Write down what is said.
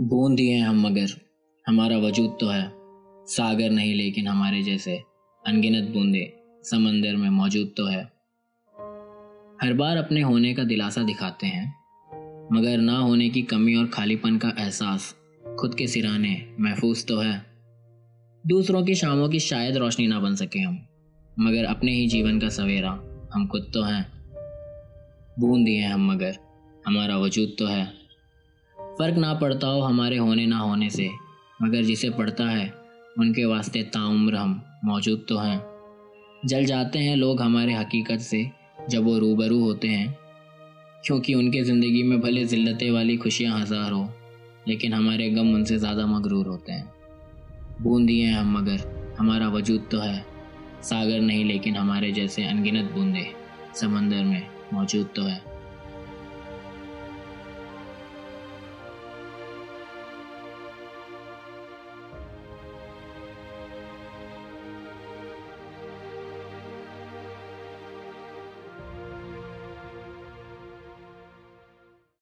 बूंद ही हैं हम मगर। हमारा वजूद तो है। सागर नहीं, लेकिन हमारे जैसे अनगिनत बूंदे समंदर में मौजूद तो है। हर बार अपने होने का दिलासा दिखाते हैं, मगर ना होने की कमी और खालीपन का एहसास खुद के सिराने महफूज तो है। दूसरों की शामों की शायद रोशनी ना बन सके हम, मगर अपने ही जीवन का सवेरा हम खुद तो हैं। बूंद ही हैं हम मगर, हमारा वजूद तो है। फ़र्क ना पड़ता हो हमारे होने ना होने से, मगर जिसे पड़ता है, उनके वास्ते ताउम्र हम मौजूद तो हैं। जल जाते हैं लोग हमारे हकीकत से, जब वो रूबरू होते हैं। क्योंकि उनके ज़िंदगी में भले ज़िल्लतें वाली खुशियाँ हज़ार हो, लेकिन हमारे गम उनसे ज़्यादा मगरूर होते हैं। बूंदी हैं हम मगर, हमारा वजूद तो है। सागर नहीं, लेकिन हमारे जैसे अनगिनत बूंदे, समंदर में मौजूद तो है।